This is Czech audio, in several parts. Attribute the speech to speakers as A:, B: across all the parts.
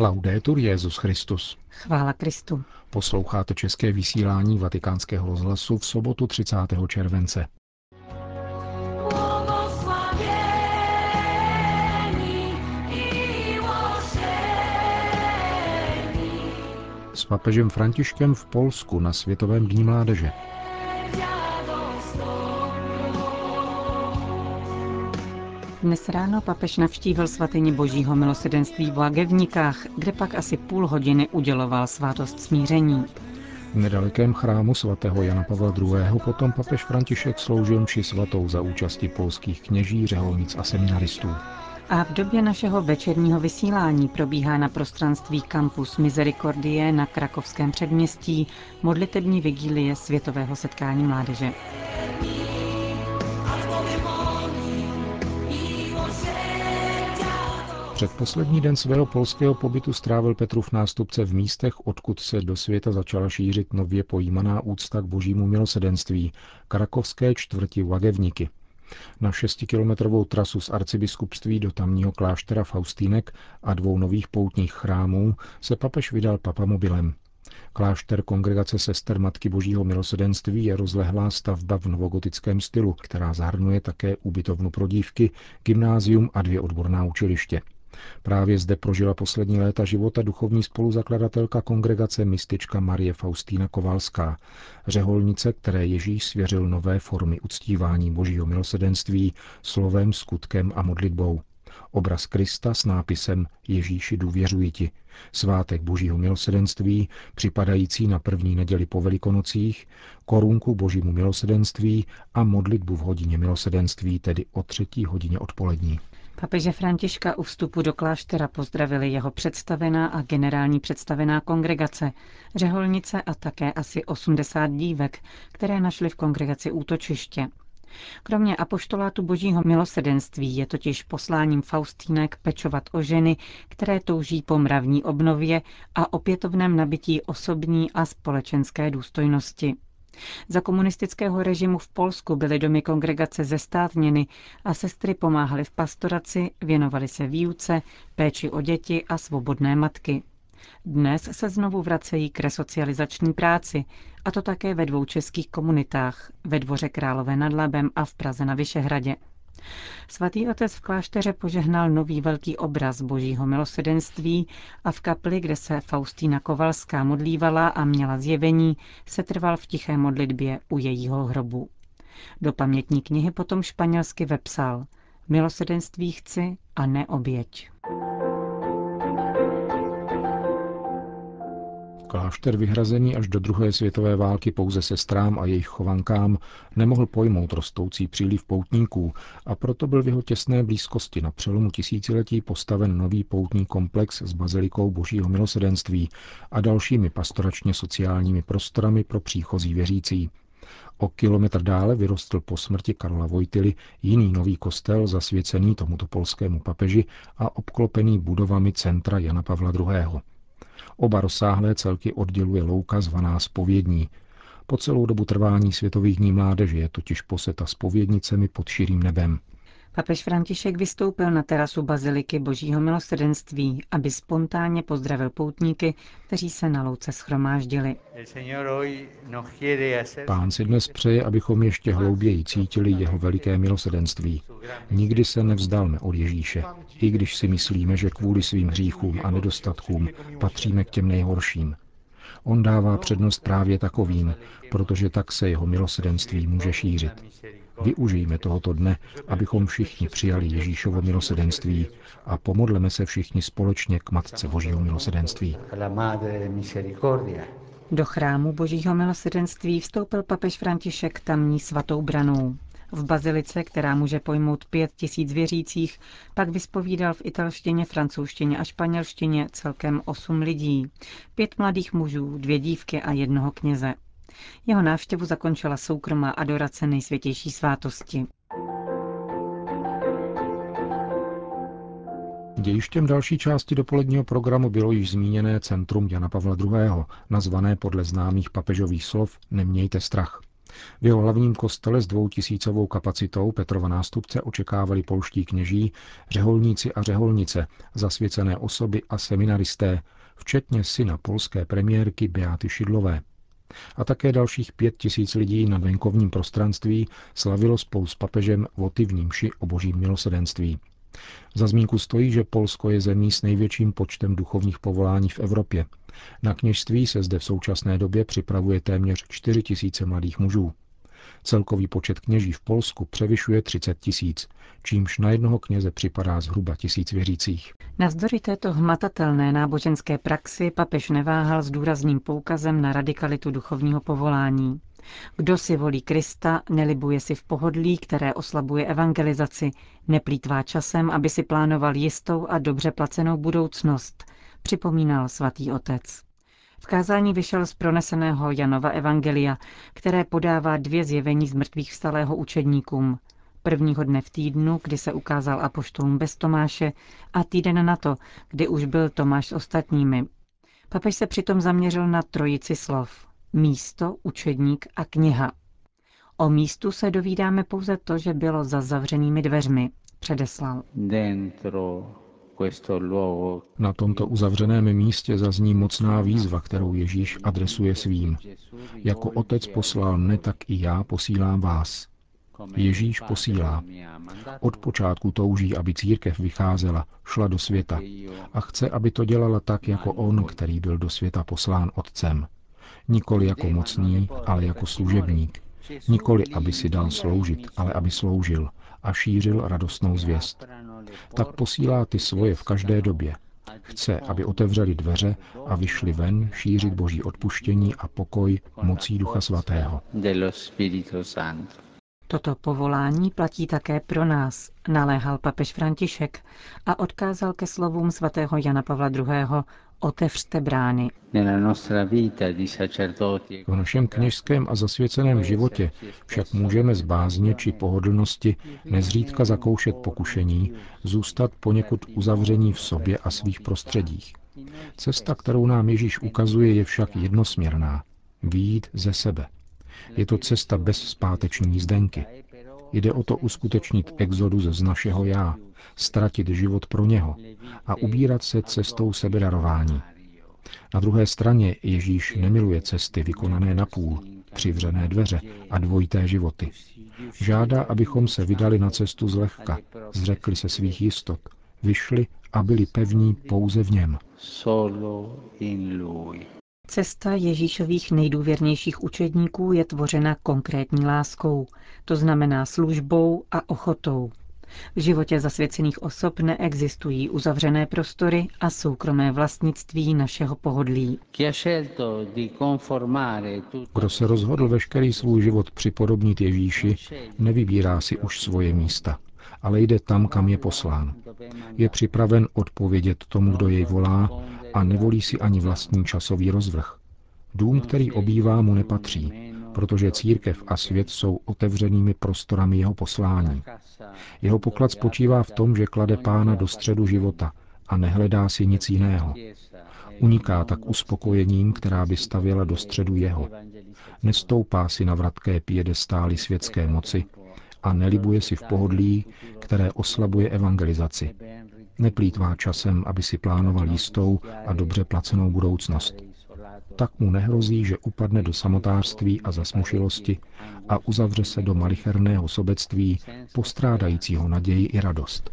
A: Laudetur Jezus Christus.
B: Chvála Kristu.
A: Posloucháte české vysílání Vatikánského rozhlasu v sobotu 30. července. S papežem Františkem v Polsku na Světovém dní mládeže.
B: Dnes ráno papež navštívil svatyni božího milosedenství v Lagevnikách, kde pak asi půl hodiny uděloval svátost smíření.
A: V nedalekém chrámu svatého Jana Pavla II. potom papež František sloužil mši svatou za účasti polských kněží, řeholnic a seminaristů.
B: A v době našeho večerního vysílání probíhá na prostranství Campus Misericordie na krakovském předměstí modlitební vigílie Světového setkání mládeže.
A: Předposlední den svého polského pobytu strávil Petrův nástupce v místech, odkud se do světa začala šířit nově pojímaná úcta k božímu milosedenství, krakovské čtvrti Wagevniky. Na šestikilometrovou trasu z arcibiskupství do tamního kláštera Faustínek a dvou nových poutních chrámů se papež vydal papamobilem. Klášter Kongregace sester Matky Božího milosedenství je rozlehlá stavba v novogotickém stylu, která zahrnuje také ubytovnu pro dívky, gymnázium a dvě odborná učiliště. Právě zde prožila poslední léta života duchovní spoluzakladatelka kongregace mistička Marie Faustína Kovalská, řeholnice, které Ježíš svěřil nové formy uctívání božího milosedenství slovem, skutkem a modlitbou. Obraz Krista s nápisem Ježíši důvěřuji ti, svátek božího milosedenství, připadající na první neděli po velikonocích, korunku božímu milosedenství a modlitbu v hodině milosedenství, tedy o třetí hodině odpolední.
B: Papeže Františka u vstupu do kláštera pozdravili jeho představená a generální představená kongregace, řeholnice a také asi 80 dívek, které našly v kongregaci útočiště. Kromě apoštolátu božího milosedenství je totiž posláním Faustínek pečovat o ženy, které touží po mravní obnově a opětovném nabití osobní a společenské důstojnosti. Za komunistického režimu v Polsku byly domy kongregace zestátněny a sestry pomáhaly v pastoraci, věnovaly se výuce, péči o děti a svobodné matky. Dnes se znovu vracejí k resocializační práci, a to také ve dvou českých komunitách, ve dvoře Králové nad Labem a v Praze na Vyšehradě. Svatý otec v klášteře požehnal nový velký obraz božího milosedenství a v kapli, kde se Faustína Kovalská modlívala a měla zjevení, se trval v tiché modlitbě u jejího hrobu. Do pamětní knihy potom španělsky vepsal Milosedenství chci a ne oběť.
A: Klášter vyhrazený až do druhé světové války pouze sestrám a jejich chovankám nemohl pojmout rostoucí příliv poutníků a proto byl v jeho těsné blízkosti na přelomu tisíciletí postaven nový poutní komplex s bazilikou božího milosedenství a dalšími pastoračně sociálními prostorami pro příchozí věřící. O kilometr dále vyrostl po smrti Karla Vojtily jiný nový kostel zasvěcený tomuto polskému papeži a obklopený budovami centra Jana Pavla II. Oba rozsáhlé celky odděluje louka zvaná spovědní. Po celou dobu trvání Světových dní mládeže je totiž poseta spovědnicemi pod širým nebem.
B: Papež František vystoupil na terasu Baziliky Božího milosrdenství, aby spontánně pozdravil poutníky, kteří se na louce schromáždili.
A: Pán si dnes přeje, abychom ještě hlouběji cítili jeho veliké milosrdenství. Nikdy se nevzdalme od Ježíše, i když si myslíme, že kvůli svým hříchům a nedostatkům patříme k těm nejhorším. On dává přednost právě takovým, protože tak se jeho milosrdenství může šířit. Využijme tohoto dne, abychom všichni přijali Ježíšovo milosedenství a pomodleme se všichni společně k Matce Božího milosedenství.
B: Do chrámu Božího milosedenství vstoupil papež František tamní svatou branou. V bazilice, která může pojmout pět tisíc věřících, pak vyspovídal v italštině, francouzštině a španělštině celkem osm lidí. Pět mladých mužů, dvě dívky a jednoho kněze. Jeho návštěvu zakončila soukromá adorace nejsvětější svátosti.
A: Dějištěm další části dopoledního programu bylo již zmíněné centrum Jana Pavla II., nazvané podle známých papežových slov Nemějte strach. V jeho hlavním kostele s dvoutisícovou kapacitou Petrova nástupce očekávali polští kněží, řeholníci a řeholnice, zasvěcené osoby a seminaristé, včetně syna polské premiérky Beaty Šidlové. A také dalších pět tisíc lidí na venkovním prostranství slavilo spolu s papežem votivní mši o božím milosedenství. Za zmínku stojí, že Polsko je zemí s největším počtem duchovních povolání v Evropě. Na kněžství se zde v současné době připravuje téměř 4 tisíce mladých mužů. Celkový počet kněží v Polsku převyšuje 30 tisíc, čímž na jednoho kněze připadá zhruba tisíc věřících.
B: Navzdory této hmatatelné náboženské praxi papež neváhal s důrazným poukazem na radikalitu duchovního povolání. Kdo si volí Krista, nelibuje si v pohodlí, které oslabuje evangelizaci, neplýtvá časem, aby si plánoval jistou a dobře placenou budoucnost, připomínal svatý otec. V kázání vyšel z proneseného Janova Evangelia, které podává dvě zjevení z mrtvých vstalého učedníkům. Prvního dne v týdnu, kdy se ukázal apoštolům bez Tomáše, a týden na to, kdy už byl Tomáš s ostatními. Papež se přitom zaměřil na trojici slov. Místo, učedník a kniha. O místu se dovídáme pouze to, že bylo za zavřenými dveřmi, předeslal. Dentro
A: na tomto uzavřeném místě zazní mocná výzva, kterou Ježíš adresuje svým. Jako otec poslal ne, tak i já posílám vás. Ježíš posílá. Od počátku touží, aby církev vycházela, šla do světa a chce, aby to dělala tak, jako on, který byl do světa poslán otcem. Nikoli jako mocný, ale jako služebník. Nikoli, aby si dal sloužit, ale aby sloužil a šířil radostnou zvěst. Tak posílá ty svoje v každé době. Chce, aby otevřeli dveře a vyšli ven šířit boží odpuštění a pokoj mocí Ducha Svatého.
B: Toto povolání platí také pro nás, naléhal papež František a odkázal ke slovům svatého Jana Pavla II. Otevřte brány.
A: V našem kněžském a zasvěceném životě však můžeme z bázně či pohodlnosti nezřídka zakoušet pokušení, zůstat poněkud uzavření v sobě a svých prostředích. Cesta, kterou nám Ježíš ukazuje, je však jednosměrná. Výjít ze sebe. Je to cesta bez zpáteční jízdenky. Jde o to uskutečnit exodus z našeho já, ztratit život pro něho a ubírat se cestou sebedarování. Na druhé straně Ježíš nemiluje cesty vykonané na půl, přivřené dveře a dvojité životy. Žádá, abychom se vydali na cestu zlehka, zřekli se svých jistot, vyšli a byli pevní pouze v něm.
B: Cesta Ježíšových nejdůvěrnějších učedníků je tvořena konkrétní láskou, to znamená službou a ochotou. V životě zasvěcených osob neexistují uzavřené prostory a soukromé vlastnictví našeho pohodlí.
A: Kdo se rozhodl veškerý svůj život připodobnit Ježíši, nevybírá si už svoje místa, ale jde tam, kam je poslán. Je připraven odpovědět tomu, kdo jej volá a nevolí si ani vlastní časový rozvrh. Dům, který obývá, mu nepatří, protože církev a svět jsou otevřenými prostorami jeho poslání. Jeho poklad spočívá v tom, že klade pána do středu života a nehledá si nic jiného. Uniká tak uspokojením, která by stavěla do středu jeho. Nestoupá si na vratké piedestály světské moci a nelibuje si v pohodlí, které oslabuje evangelizaci. Neplýtvá časem, aby si plánoval jistou a dobře placenou budoucnost. Tak mu nehrozí, že upadne do samotářství a zasmušilosti a uzavře se do malicherného sobectví, postrádajícího naději i radost.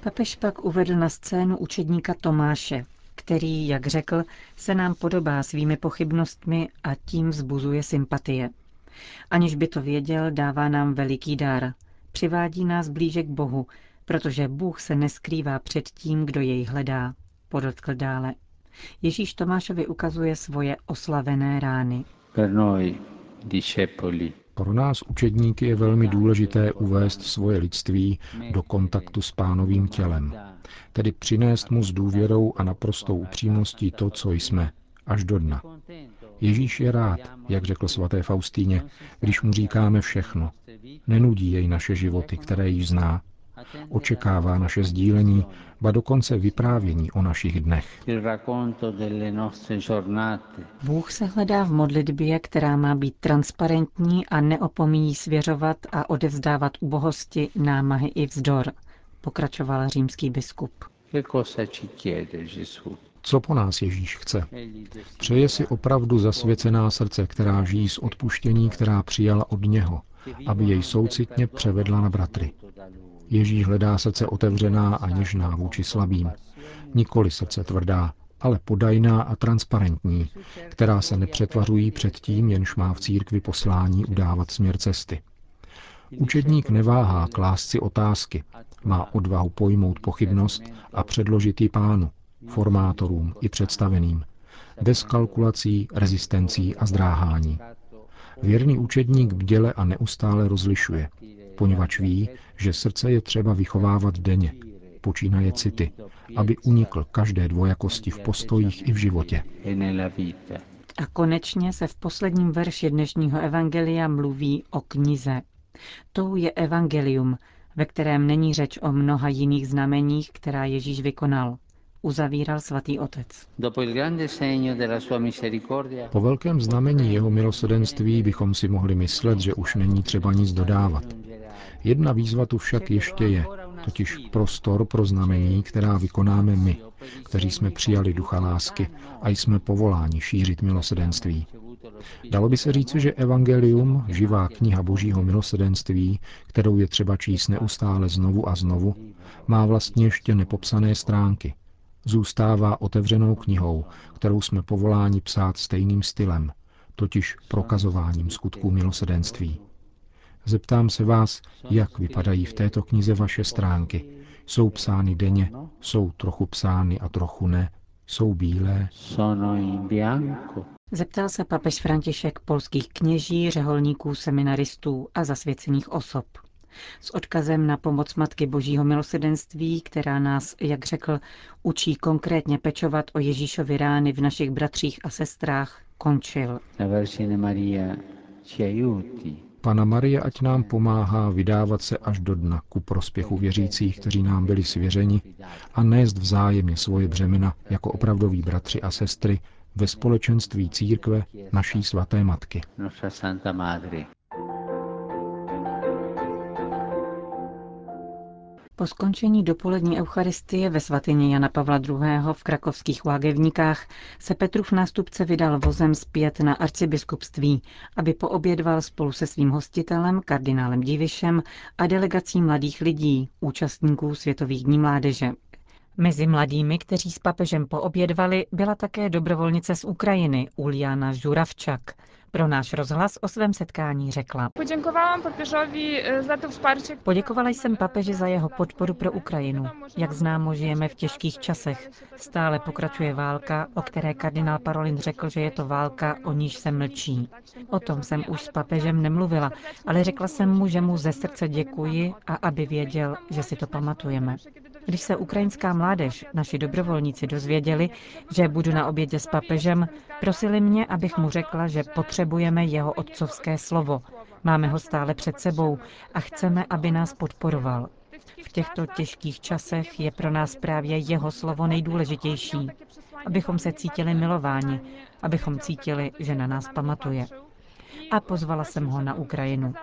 B: Papež pak uvedl na scénu učedníka Tomáše, který, jak řekl, se nám podobá svými pochybnostmi a tím vzbuzuje sympatie. Aniž by to věděl, dává nám veliký dar. Přivádí nás blíže k Bohu, protože Bůh se neskrývá před tím, kdo jej hledá, podotkl dále. Ježíš Tomášovi ukazuje svoje oslavené rány.
A: Pro nás učedníky je velmi důležité uvést svoje lidství do kontaktu s pánovým tělem, tedy přinést mu s důvěrou a naprostou upřímností to, co jsme, až do dna. Ježíš je rád, jak řekl svaté Faustíně, když mu říkáme všechno. Nenudí jej naše životy, které již zná, Očekává naše sdílení, ba dokonce vyprávění o našich dnech.
B: Bůh se hledá v modlitbě, která má být transparentní a neopomíjí svěřovat a odevzdávat ubohosti, námahy i vzdor, pokračoval římský biskup.
A: Co po nás Ježíš chce? Přeje si opravdu zasvěcená srdce, která žijí z odpuštění, která přijala od něho, aby jej soucitně převedla na bratry. Ježíš hledá srdce otevřená a něžná vůči slabým. Nikoli srdce tvrdá, ale podajná a transparentní, která se nepřetvařují před tím, jenž má v církvi poslání udávat směr cesty. Učedník neváhá klást si otázky, má odvahu pojmout pochybnost a předložit ji pánu, formátorům i představeným, bez kalkulací, rezistencí a zdráhání. Věrný učedník bděle a neustále rozlišuje, poněvadž ví, že srdce je třeba vychovávat denně, počínaje city, aby unikl každé dvojakosti v postojích i v životě.
B: A konečně se v posledním verši dnešního evangelia mluví o knize. Tou je evangelium, ve kterém není řeč o mnoha jiných znameních, která Ježíš vykonal uzavíral svatý otec.
A: Po velkém znamení jeho milosedenství bychom si mohli myslet, že už není třeba nic dodávat. Jedna výzva tu však ještě je, totiž prostor pro znamení, která vykonáme my, kteří jsme přijali ducha lásky a jsme povoláni šířit milosedenství. Dalo by se říci, že Evangelium, živá kniha Božího milosedenství, kterou je třeba číst neustále znovu a znovu, má vlastně ještě nepopsané stránky, zůstává otevřenou knihou, kterou jsme povoláni psát stejným stylem, totiž prokazováním skutků milosedenství. Zeptám se vás, jak vypadají v této knize vaše stránky. Jsou psány denně, jsou trochu psány a trochu ne, jsou bílé.
B: Zeptal se papež František polských kněží, řeholníků, seminaristů a zasvěcených osob s odkazem na pomoc Matky Božího milosedenství, která nás, jak řekl, učí konkrétně pečovat o Ježíšovi rány v našich bratřích a sestrách, končil.
A: Pana Marie, ať nám pomáhá vydávat se až do dna ku prospěchu věřících, kteří nám byli svěřeni, a nést vzájemně svoje břemena jako opravdoví bratři a sestry ve společenství církve naší svaté matky.
B: Po skončení dopolední eucharistie ve svatyni Jana Pavla II. v krakovských Lágevníkách se Petrův nástupce vydal vozem zpět na arcibiskupství, aby poobědval spolu se svým hostitelem, kardinálem Divišem a delegací mladých lidí, účastníků Světových dní mládeže. Mezi mladými, kteří s papežem poobědvali, byla také dobrovolnice z Ukrajiny, Uliana Žuravčak, pro náš rozhlas o svém setkání řekla. Poděkovala jsem papeži za jeho podporu pro Ukrajinu. Jak známo, žijeme v těžkých časech. Stále pokračuje válka, o které kardinál Parolin řekl, že je to válka, o níž se mlčí. O tom jsem už s papežem nemluvila, ale řekla jsem mu, že mu ze srdce děkuji a aby věděl, že si to pamatujeme. Když se ukrajinská mládež, naši dobrovolníci, dozvěděli, že budu na obědě s papežem, prosili mě, abych mu řekla, že potřebujeme jeho otcovské slovo. Máme ho stále před sebou a chceme, aby nás podporoval. V těchto těžkých časech je pro nás právě jeho slovo nejdůležitější, abychom se cítili milováni, abychom cítili, že na nás pamatuje. A pozvala jsem ho na Ukrajinu.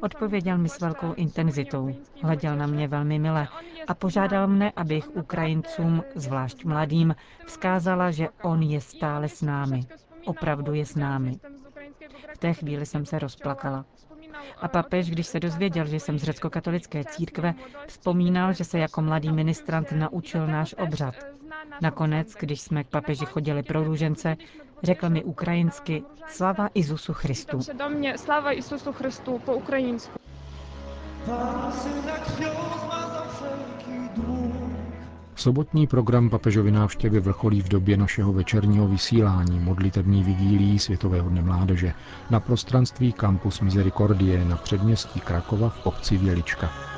B: Odpověděl mi s velkou intenzitou, hleděl na mě velmi milé a požádal mne, abych Ukrajincům, zvlášť mladým, vzkázala, že on je stále s námi. Opravdu je s námi. V té chvíli jsem se rozplakala. A papež, když se dozvěděl, že jsem z řecko-katolické církve, vzpomínal, že se jako mladý ministrant naučil náš obřad. Nakonec, když jsme k papeži chodili pro růžence, řekl mi ukrajinsky Slava Isusu Christu. Slava Isusu Christu po ukrajinsku.
A: Sobotní program papežovy návštěvy vrcholí v době našeho večerního vysílání modlitební vigílí Světového dne mládeže na prostranství Campus Misericordie na předměstí Krakova v obci Vělička.